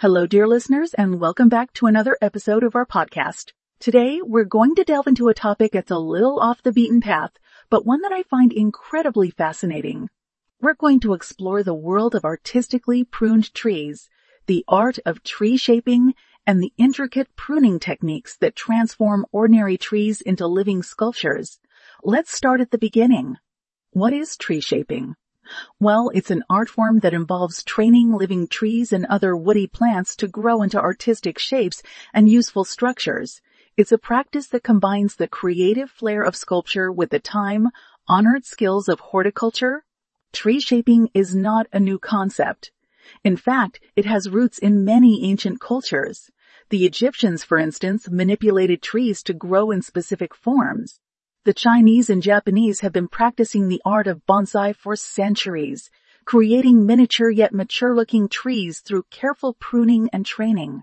Hello, dear listeners, and welcome back to another episode of our podcast. Today, we're going to delve into a topic that's a little off the beaten path, but one that I find incredibly fascinating. We're going to explore the world of artistically pruned trees, the art of tree shaping, and the intricate pruning techniques that transform ordinary trees into living sculptures. Let's start at the beginning. What is tree shaping? Well, it's an art form that involves training living trees and other woody plants to grow into artistic shapes and useful structures. It's a practice that combines the creative flair of sculpture with the time, honored skills of horticulture. Tree shaping is not a new concept. In fact, it has roots in many ancient cultures. The Egyptians, for instance, manipulated trees to grow in specific forms. The Chinese and Japanese have been practicing the art of bonsai for centuries, creating miniature yet mature looking trees through careful pruning and training.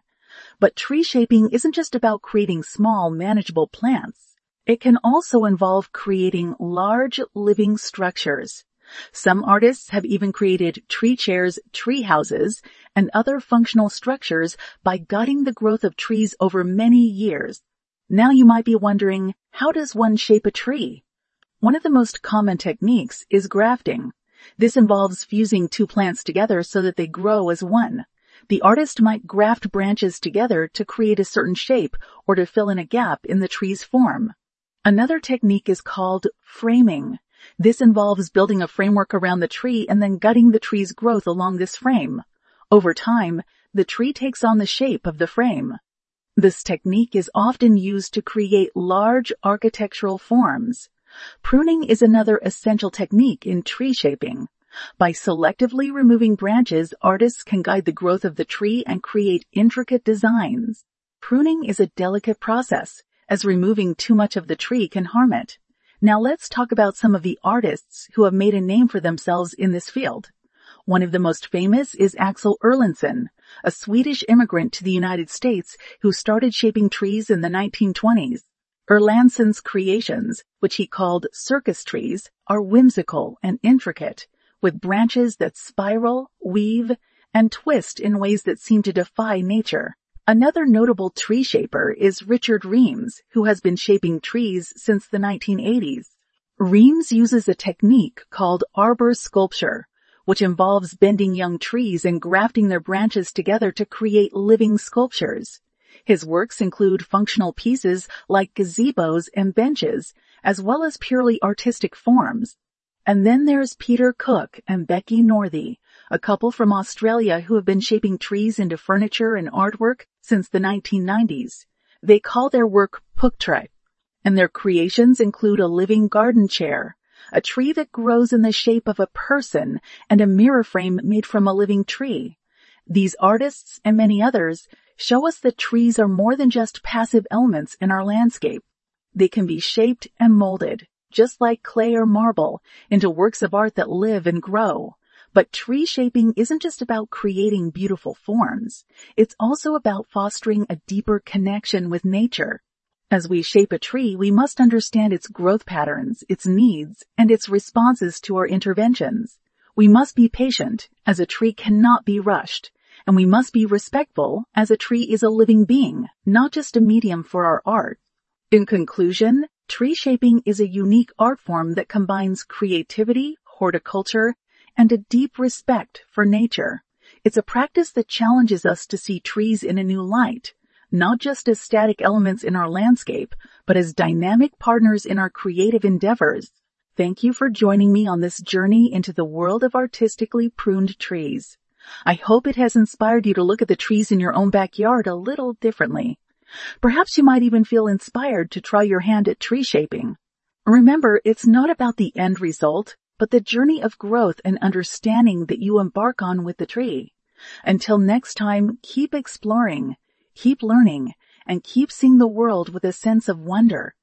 But tree shaping isn't just about creating small, manageable plants. It can also involve creating large, living structures. Some artists have even created tree chairs, tree houses, and other functional structures by guiding the growth of trees over many years. Now you might be wondering, how does one shape a tree? One of the most common techniques is grafting. This involves fusing two plants together so that they grow as one. The artist might graft branches together to create a certain shape or to fill in a gap in the tree's form. Another technique is called framing. This involves building a framework around the tree and then gutting the tree's growth along this frame. Over time, the tree takes on the shape of the frame. This technique is often used to create large architectural forms. Pruning is another essential technique in tree shaping. By selectively removing branches, artists can guide the growth of the tree and create intricate designs. Pruning is a delicate process, as removing too much of the tree can harm it. Now let's talk about some of the artists who have made a name for themselves in this field. One of the most famous is Axel Erlandson, a Swedish immigrant to the United States who started shaping trees in the 1920s. Erlandson's creations, which he called circus trees, are whimsical and intricate, with branches that spiral, weave, and twist in ways that seem to defy nature. Another notable tree shaper is Richard Reames, who has been shaping trees since the 1980s. Reames uses a technique called arbor sculpture, which involves bending young trees and grafting their branches together to create living sculptures. His works include functional pieces like gazebos and benches, as well as purely artistic forms. And then there's Peter Cook and Becky Northey, a couple from Australia who have been shaping trees into furniture and artwork since the 1990s. They call their work Pooktre, and their creations include a living garden chair, a tree that grows in the shape of a person, and a mirror frame made from a living tree. These artists and many others show us that trees are more than just passive elements in our landscape. They can be shaped and molded, just like clay or marble, into works of art that live and grow. But tree shaping isn't just about creating beautiful forms. It's also about fostering a deeper connection with nature. As we shape a tree, we must understand its growth patterns, its needs, and its responses to our interventions. We must be patient, as a tree cannot be rushed, and we must be respectful, as a tree is a living being, not just a medium for our art. In conclusion, tree shaping is a unique art form that combines creativity, horticulture, and a deep respect for nature. It's a practice that challenges us to see trees in a new light, not just as static elements in our landscape, but as dynamic partners in our creative endeavors. Thank you for joining me on this journey into the world of artistically pruned trees. I hope it has inspired you to look at the trees in your own backyard a little differently. Perhaps you might even feel inspired to try your hand at tree shaping. Remember, it's not about the end result, but the journey of growth and understanding that you embark on with the tree. Until next time, keep exploring, keep learning, and keep seeing the world with a sense of wonder.